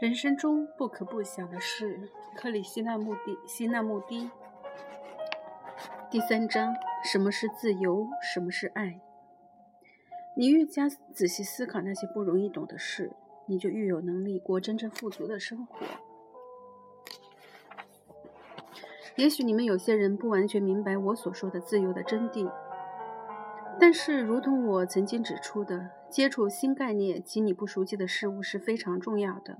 人生中不可不想的事，克里希那穆蒂希那穆蒂。第三章：什么是自由？什么是爱？你愈加仔细思考那些不容易懂的事，你就愈有能力过真正富足的生活。也许你们有些人不完全明白我所说的自由的真谛，但是，如同我曾经指出的，接触新概念及你不熟悉的事物是非常重要的。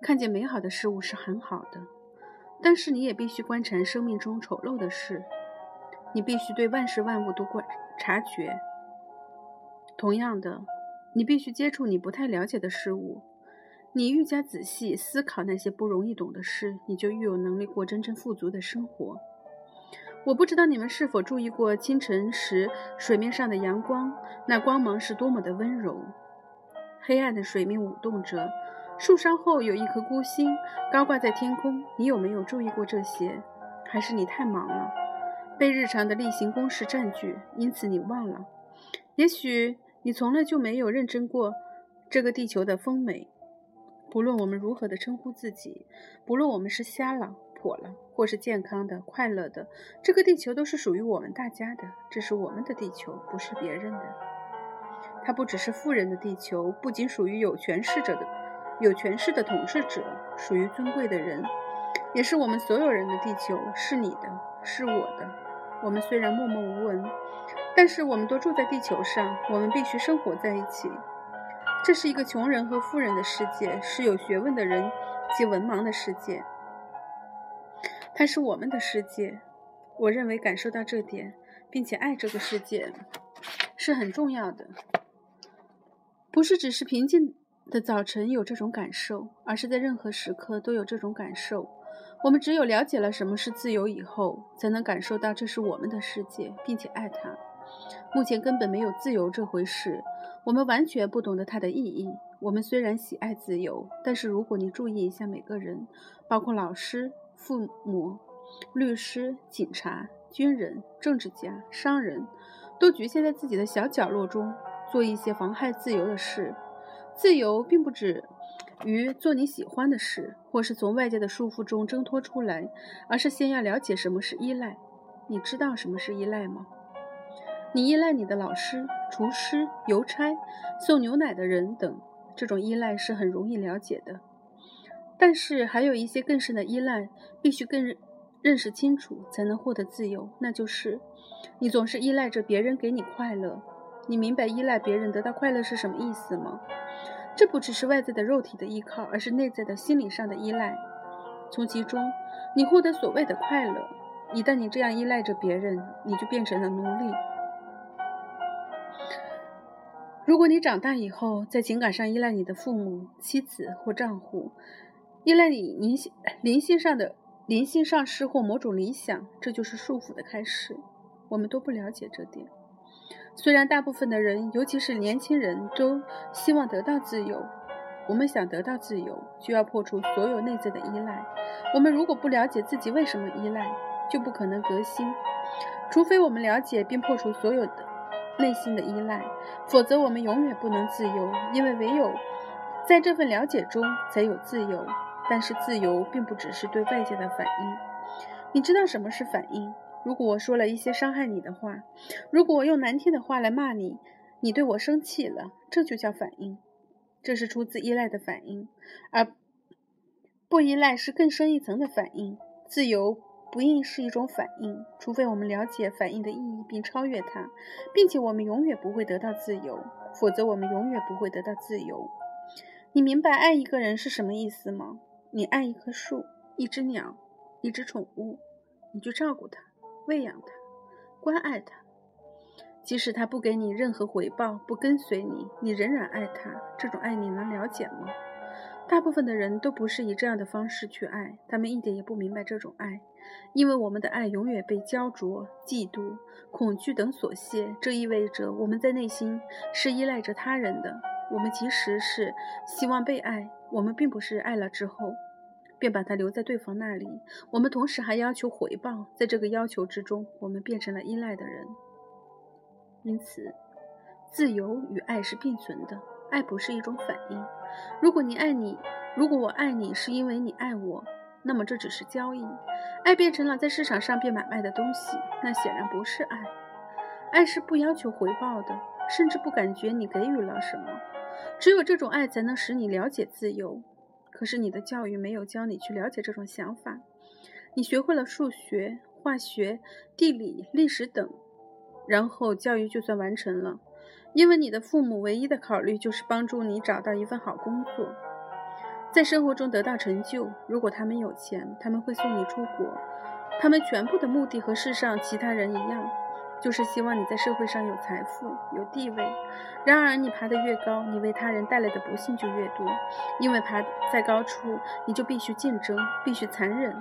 看见美好的事物是很好的，但是你也必须观察生命中丑陋的事。你必须对万事万物都观察觉。同样的，你必须接触你不太了解的事物。你愈加仔细思考那些不容易懂的事，你就愈有能力过真正富足的生活。我不知道你们是否注意过清晨时水面上的阳光，那光芒是多么的温柔。黑暗的水面舞动着。树梢后有一颗孤星，高挂在天空。你有没有注意过这些？还是你太忙了，被日常的例行公事占据，因此你忘了？也许你从来就没有认真过这个地球的丰美。不论我们如何的称呼自己，不论我们是瞎了、跛了，或是健康的、快乐的，这个地球都是属于我们大家的。这是我们的地球，不是别人的。它不只是富人的地球，不仅属于有权势者的。有权势的统治者属于尊贵的人，也是我们所有人的地球，是你的，是我的。我们虽然默默无闻，但是我们都住在地球上，我们必须生活在一起。这是一个穷人和富人的世界，是有学问的人及文盲的世界。它是我们的世界。我认为感受到这点，并且爱这个世界，是很重要的。不是只是平静。的早晨有这种感受，而是在任何时刻都有这种感受。我们只有了解了什么是自由以后，才能感受到这是我们的世界，并且爱它。目前根本没有自由这回事，我们完全不懂得它的意义。我们虽然喜爱自由，但是如果你注意一下，每个人，包括老师、父母、律师、警察、军人、政治家、商人，都局限在自己的小角落中，做一些妨害自由的事。自由并不止于做你喜欢的事，或是从外界的束缚中挣脱出来，而是先要了解什么是依赖。你知道什么是依赖吗？你依赖你的老师、厨师、邮差、送牛奶的人等，这种依赖是很容易了解的。但是还有一些更深的依赖，必须更认识清楚，才能获得自由。那就是你总是依赖着别人给你快乐。你明白依赖别人得到快乐是什么意思吗？这不只是外在的肉体的依靠，而是内在的心理上的依赖。从其中，你获得所谓的快乐。一旦你这样依赖着别人，你就变成了奴隶。如果你长大以后在情感上依赖你的父母、妻子或丈夫，依赖你灵性灵性上的灵性上师或某种理想，这就是束缚的开始。我们都不了解这点。虽然大部分的人，尤其是年轻人，都希望得到自由，我们想得到自由，就要破除所有内在的依赖。我们如果不了解自己为什么依赖，就不可能革新。除非我们了解并破除所有的内心的依赖，否则我们永远不能自由。因为唯有在这份了解中才有自由。但是自由并不只是对外界的反应。你知道什么是反应？如果我说了一些伤害你的话，如果我用难听的话来骂你，你对我生气了，这就叫反应。这是出自依赖的反应，而不依赖是更深一层的反应。自由不应是一种反应，除非我们了解反应的意义并超越它，并且我们永远不会得到自由，否则我们永远不会得到自由。你明白爱一个人是什么意思吗？你爱一棵树、一只鸟、一只宠物，你去照顾它。喂养它，关爱它，即使它不给你任何回报，不跟随你，你仍然爱它。这种爱你能了解吗？大部分的人都不是以这样的方式去爱，他们一点也不明白这种爱，因为我们的爱永远被焦灼、嫉妒、恐惧等所限。这意味着我们在内心是依赖着他人的。我们其实是希望被爱，我们并不是爱了之后。便把它留在对方那里。我们同时还要求回报，在这个要求之中，我们变成了依赖的人。因此，自由与爱是并存的。爱不是一种反应。如果你爱你，如果我爱你是因为你爱我，那么这只是交易。爱变成了在市场上变买卖的东西，那显然不是爱。爱是不要求回报的，甚至不感觉你给予了什么。只有这种爱才能使你了解自由。可是你的教育没有教你去了解这种想法。你学会了数学、化学、地理、历史等，然后教育就算完成了。因为你的父母唯一的考虑就是帮助你找到一份好工作，在生活中得到成就。如果他们有钱，他们会送你出国。他们全部的目的和世上其他人一样，就是希望你在社会上有财富、有地位。然而，你爬得越高，你为他人带来的不幸就越多。因为爬在高处，你就必须竞争，必须残忍。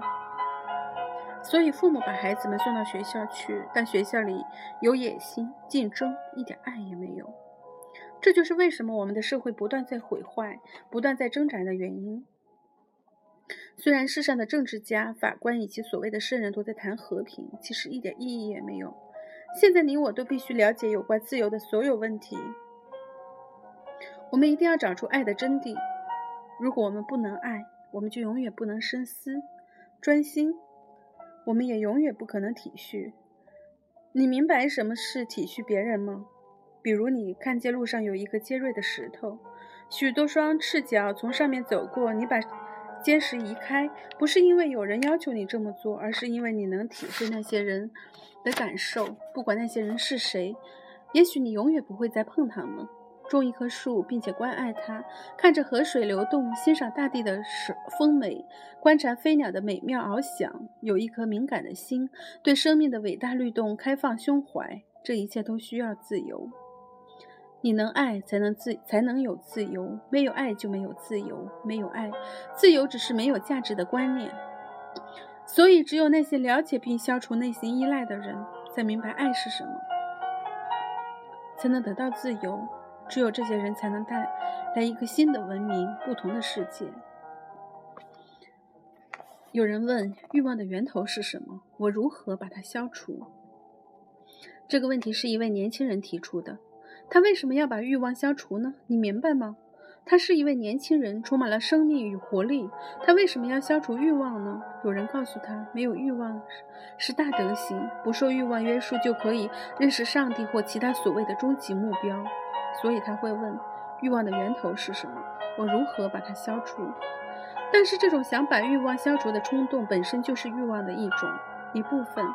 所以，父母把孩子们送到学校去，但学校里有野心、竞争，一点爱也没有。这就是为什么我们的社会不断在毁坏、不断在挣扎的原因。虽然世上的政治家、法官以及所谓的圣人都在谈和平，其实一点意义也没有。现在，你我都必须了解有关自由的所有问题。我们一定要找出爱的真谛。如果我们不能爱，我们就永远不能深思、专心。我们也永远不可能体恤。你明白什么是体恤别人吗？比如你看见路上有一个尖锐的石头，许多双赤脚从上面走过，你把尖石移开，不是因为有人要求你这么做，而是因为你能体会那些人的感受，不管那些人是谁。也许你永远不会再碰他们。种一棵树，并且关爱它，看着河水流动，欣赏大地的水丰美，观察飞鸟的美妙翱翔，有一颗敏感的心，对生命的伟大律动开放胸怀，这一切都需要自由。你能爱，才能自，才能有自由；没有爱，就没有自由。没有爱，自由只是没有价值的观念。所以，只有那些了解并消除内心依赖的人，才明白爱是什么，才能得到自由。只有这些人才能带来一个新的文明，不同的世界。有人问：欲望的源头是什么？我如何把它消除？这个问题是一位年轻人提出的。他为什么要把欲望消除呢？你明白吗？他是一位年轻人，充满了生命与活力。他为什么要消除欲望呢？有人告诉他：没有欲望是大德行，不受欲望约束就可以认识上帝或其他所谓的终极目标。所以他会问：欲望的源头是什么？我如何把它消除？但是这种想把欲望消除的冲动本身就是欲望的一种一部分，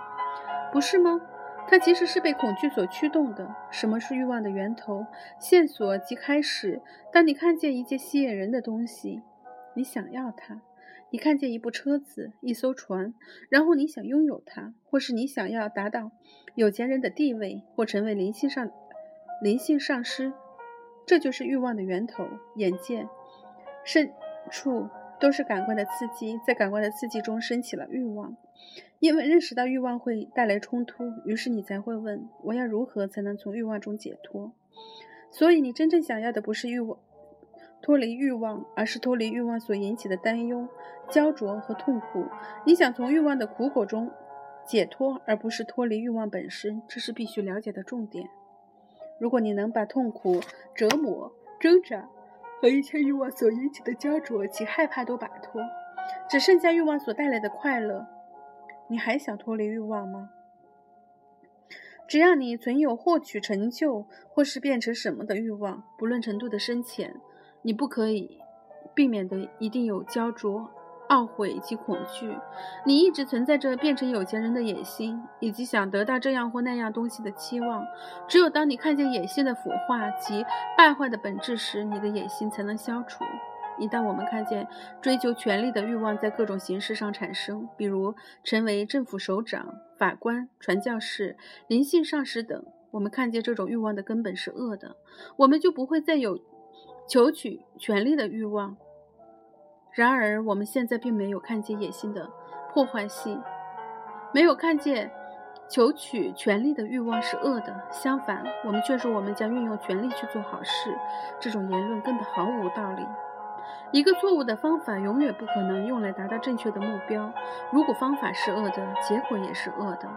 不是吗？它其实是被恐惧所驱动的。什么是欲望的源头？线索即开始。当你看见一件吸引人的东西，你想要它；你看见一部车子、一艘船，然后你想拥有它，或是你想要达到有钱人的地位，或成为灵性上。灵性上师，这就是欲望的源头。眼见、深处都是感官的刺激，在感官的刺激中升起了欲望。因为认识到欲望会带来冲突，于是你才会问：我要如何才能从欲望中解脱？所以你真正想要的不是欲望，脱离欲望，而是脱离欲望所引起的担忧、焦灼和痛苦。你想从欲望的苦果中解脱，而不是脱离欲望本身，这是必须了解的重点。如果你能把痛苦、折磨、挣扎和一切欲望所引起的焦灼及害怕都摆脱，只剩下欲望所带来的快乐，你还想脱离欲望吗？只要你存有获取成就或是变成什么的欲望，不论程度的深浅，你不可以避免的一定有焦灼。懊悔及恐惧，你一直存在着变成有钱人的野心，以及想得到这样或那样东西的期望。只有当你看见野心的腐化及败坏的本质时，你的野心才能消除。一旦我们看见追求权力的欲望在各种形式上产生，比如成为政府首长、法官、传教士、灵性上师等，我们看见这种欲望的根本是恶的，我们就不会再有求取权力的欲望。然而，我们现在并没有看见野心的破坏性，没有看见求取权力的欲望是恶的。相反，我们却说我们将运用权力去做好事。这种言论根本毫无道理。一个错误的方法永远不可能用来达到正确的目标。如果方法是恶的，结果也是恶的。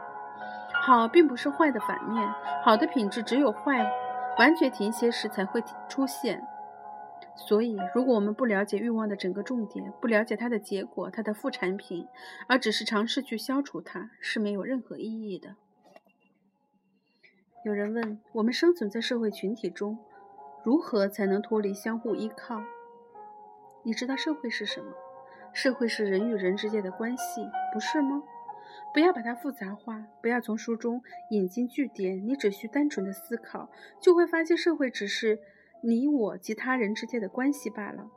好并不是坏的反面，好的品质只有坏完全停歇时才会出现。所以，如果我们不了解欲望的整个重点，不了解它的结果、它的副产品，而只是尝试去消除它，是没有任何意义的。有人问：我们生存在社会群体中，如何才能脱离相互依靠？你知道社会是什么？社会是人与人之间的关系，不是吗？不要把它复杂化，不要从书中引经据典，你只需单纯的思考，就会发现社会只是。你我及他人之间的关系罢了。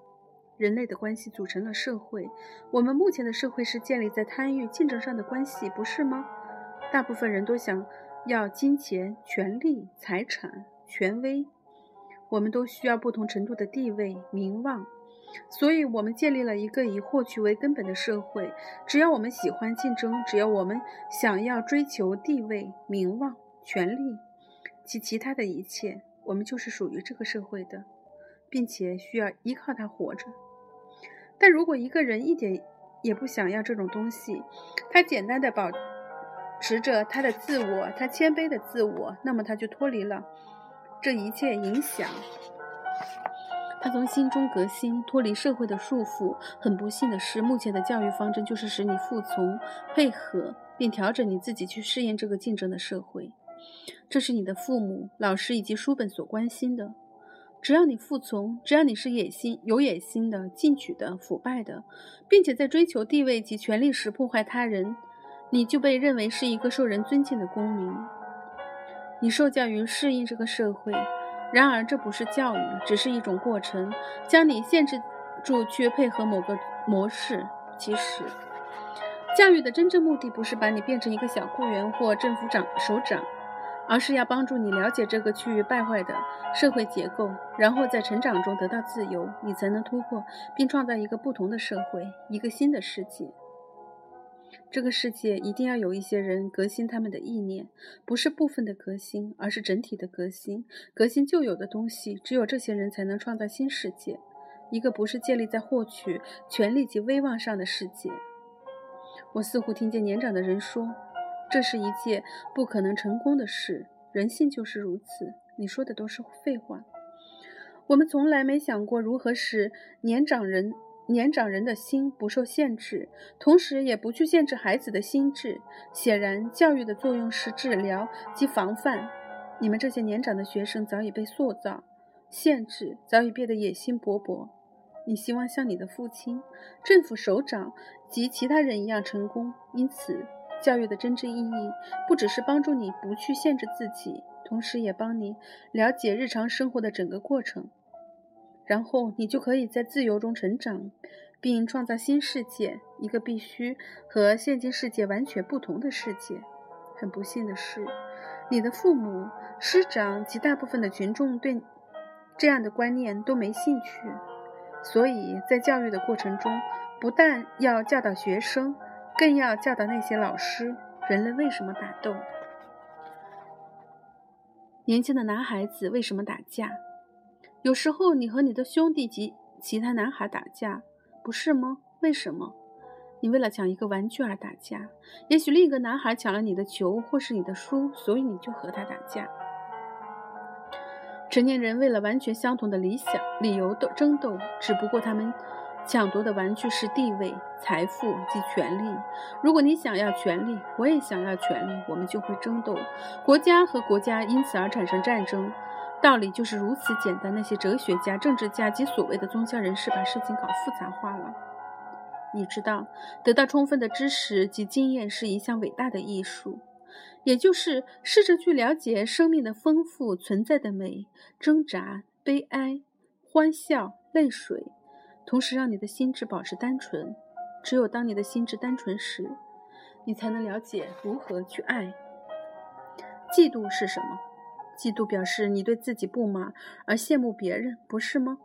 人类的关系组成了社会。我们目前的社会是建立在贪欲、竞争上的关系，不是吗？大部分人都想要金钱、权力、财产、权威。我们都需要不同程度的地位、名望。所以，我们建立了一个以获取为根本的社会。只要我们喜欢竞争，只要我们想要追求地位、名望、权力及其他的一切。我们就是属于这个社会的，并且需要依靠它活着。但如果一个人一点也不想要这种东西，他简单的保持着他的自我，他谦卑的自我，那么他就脱离了这一切影响。他从心中革新，脱离社会的束缚。很不幸的是，目前的教育方针就是使你服从、配合，并调整你自己去适应这个竞争的社会。这是你的父母、老师以及书本所关心的。只要你服从，只要你是野心、有野心的、进取的、腐败的，并且在追求地位及权力时破坏他人，你就被认为是一个受人尊敬的公民。你受教于适应这个社会，然而这不是教育，只是一种过程，将你限制住去配合某个模式。其实，教育的真正目的不是把你变成一个小雇员或政府长首长。而是要帮助你了解这个趋于败坏的社会结构，然后在成长中得到自由，你才能突破并创造一个不同的社会，一个新的世界。这个世界一定要有一些人革新他们的意念，不是部分的革新，而是整体的革新，革新旧有的东西。只有这些人才能创造新世界，一个不是建立在获取权力及威望上的世界。我似乎听见年长的人说。这是一件不可能成功的事，人性就是如此。你说的都是废话。我们从来没想过如何使年长人年长人的心不受限制，同时也不去限制孩子的心智。显然，教育的作用是治疗及防范。你们这些年长的学生早已被塑造、限制，早已变得野心勃勃。你希望像你的父亲、政府首长及其他人一样成功，因此。教育的真正意义，不只是帮助你不去限制自己，同时也帮你了解日常生活的整个过程，然后你就可以在自由中成长，并创造新世界，一个必须和现今世界完全不同的世界。很不幸的是，你的父母、师长及大部分的群众对这样的观念都没兴趣，所以在教育的过程中，不但要教导学生。更要教导那些老师，人类为什么打斗？年轻的男孩子为什么打架？有时候你和你的兄弟及其他男孩打架，不是吗？为什么？你为了抢一个玩具而打架？也许另一个男孩抢了你的球或是你的书，所以你就和他打架。成年人为了完全相同的理想理由斗争斗，只不过他们。抢夺的玩具是地位、财富及权力。如果你想要权力，我也想要权力，我们就会争斗。国家和国家因此而产生战争。道理就是如此简单。那些哲学家、政治家及所谓的宗教人士把事情搞复杂化了。你知道，得到充分的知识及经验是一项伟大的艺术，也就是试着去了解生命的丰富、存在的美、挣扎、悲哀、欢笑、泪水。同时，让你的心智保持单纯。只有当你的心智单纯时，你才能了解如何去爱。嫉妒是什么？嫉妒表示你对自己不满而羡慕别人，不是吗？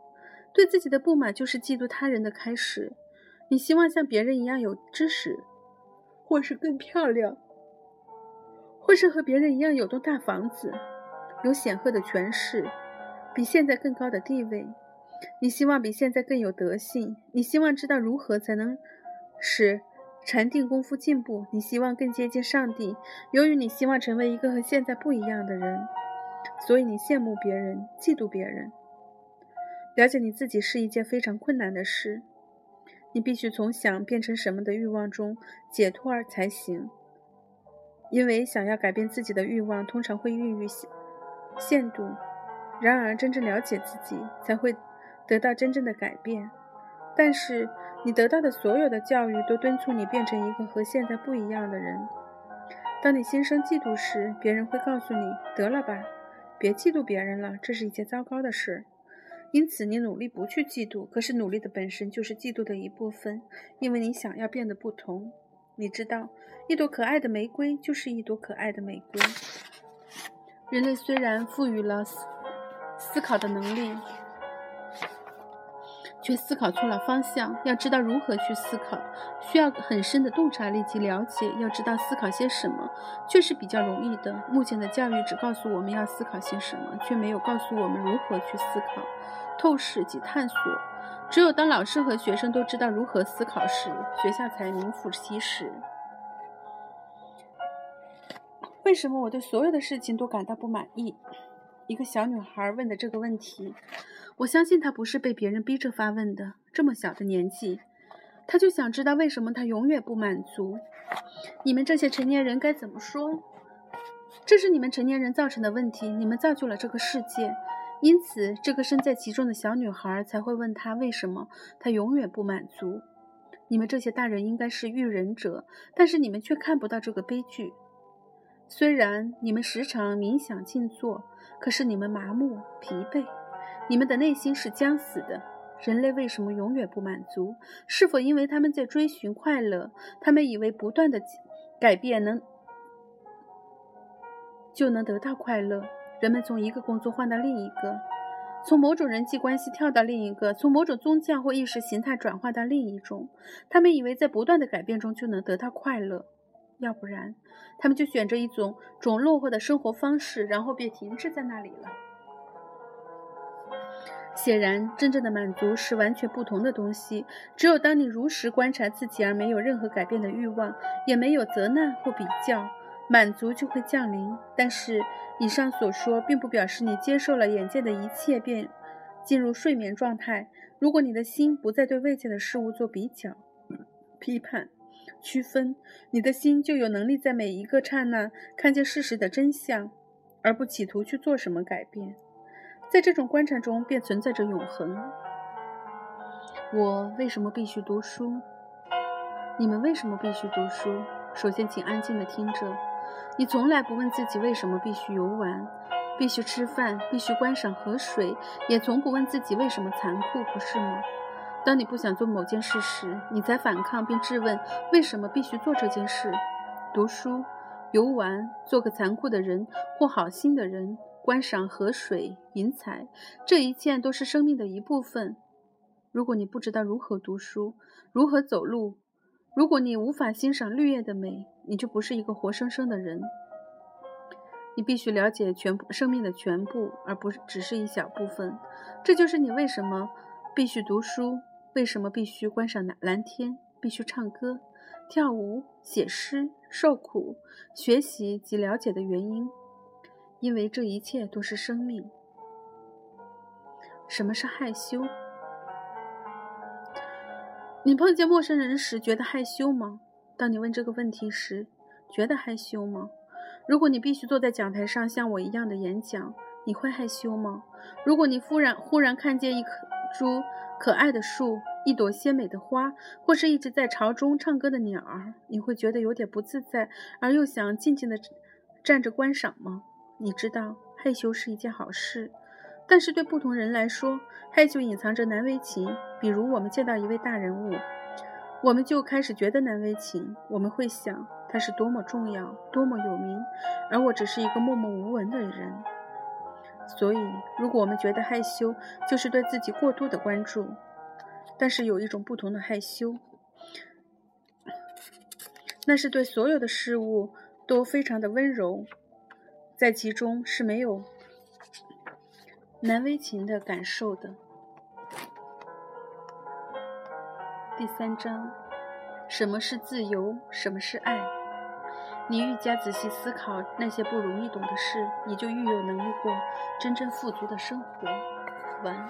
对自己的不满就是嫉妒他人的开始。你希望像别人一样有知识，或是更漂亮，或是和别人一样有栋大房子，有显赫的权势，比现在更高的地位。你希望比现在更有德性，你希望知道如何才能使禅定功夫进步，你希望更接近上帝。由于你希望成为一个和现在不一样的人，所以你羡慕别人，嫉妒别人。了解你自己是一件非常困难的事。你必须从想变成什么的欲望中解脱而才行，因为想要改变自己的欲望通常会孕育限度。然而，真正了解自己，才会得到真正的改变。但是，你得到的所有的教育都敦促你变成一个和现在不一样的人。当你心生嫉妒时，别人会告诉你：“得了吧，别嫉妒别人了，这是一件糟糕的事。”因此，你努力不去嫉妒。可是，努力的本身就是嫉妒的一部分，因为你想要变得不同。你知道，一朵可爱的玫瑰就是一朵可爱的玫瑰。人类虽然赋予了思考的能力，却思考错了方向。要知道如何去思考，需要很深的洞察力及了解。要知道思考些什么，却是比较容易的。目前的教育只告诉我们要思考些什么，却没有告诉我们如何去思考。透视及探索，只有当老师和学生都知道如何思考时，学校才名副其实。为什么我对所有的事情都感到不满意？一个小女孩问的这个问题，我相信她不是被别人逼着发问的。这么小的年纪，她就想知道为什么她永远不满足。你们这些成年人该怎么说？这是你们成年人造成的问题。你们造就了这个世界。因此，这个身在其中的小女孩才会问他为什么他永远不满足。你们这些大人应该是育人者，但是你们却看不到这个悲剧。虽然你们时常冥想静坐，可是你们麻木疲惫，你们的内心是将死的。人类为什么永远不满足？是否因为他们在追寻快乐？他们以为不断的改变能就能得到快乐？人们从一个工作换到另一个，从某种人际关系跳到另一个，从某种宗教或意识形态转化到另一种。他们以为在不断的改变中就能得到快乐，要不然他们就选择一种种落后的生活方式，然后便停滞在那里了。显然，真正的满足是完全不同的东西。只有当你如实观察自己，而没有任何改变的欲望，也没有责难或比较。满足就会降临，但是以上所说并不表示你接受了眼见的一切便进入睡眠状态。如果你的心不再对外界的事物做比较、批判、区分，你的心就有能力在每一个刹那看见事实的真相，而不企图去做什么改变。在这种观察中，便存在着永恒。我为什么必须读书？你们为什么必须读书？首先，请安静地听着。你从来不问自己为什么必须游玩，必须吃饭，必须观赏河水，也从不问自己为什么残酷，不是吗？当你不想做某件事时，你才反抗并质问为什么必须做这件事。读书、游玩、做个残酷的人或好心的人、观赏河水、云彩，这一切都是生命的一部分。如果你不知道如何读书，如何走路，如果你无法欣赏绿叶的美，你就不是一个活生生的人。你必须了解全部生命的全部，而不是只是一小部分。这就是你为什么必须读书，为什么必须观赏蓝蓝天，必须唱歌、跳舞、写诗、受苦、学习及了解的原因。因为这一切都是生命。什么是害羞？你碰见陌生人时觉得害羞吗？当你问这个问题时，觉得害羞吗？如果你必须坐在讲台上像我一样的演讲，你会害羞吗？如果你忽然忽然看见一棵株可爱的树、一朵鲜美的花，或是一直在巢中唱歌的鸟儿，你会觉得有点不自在，而又想静静的站着观赏吗？你知道，害羞是一件好事。但是对不同人来说，害羞隐藏着难为情。比如，我们见到一位大人物，我们就开始觉得难为情。我们会想他是多么重要，多么有名，而我只是一个默默无闻的人。所以，如果我们觉得害羞，就是对自己过度的关注。但是有一种不同的害羞，那是对所有的事物都非常的温柔，在其中是没有。难为情的感受的。第三章，什么是自由？什么是爱？你愈加仔细思考那些不容易懂的事，你就愈有能力过真正富足的生活。完。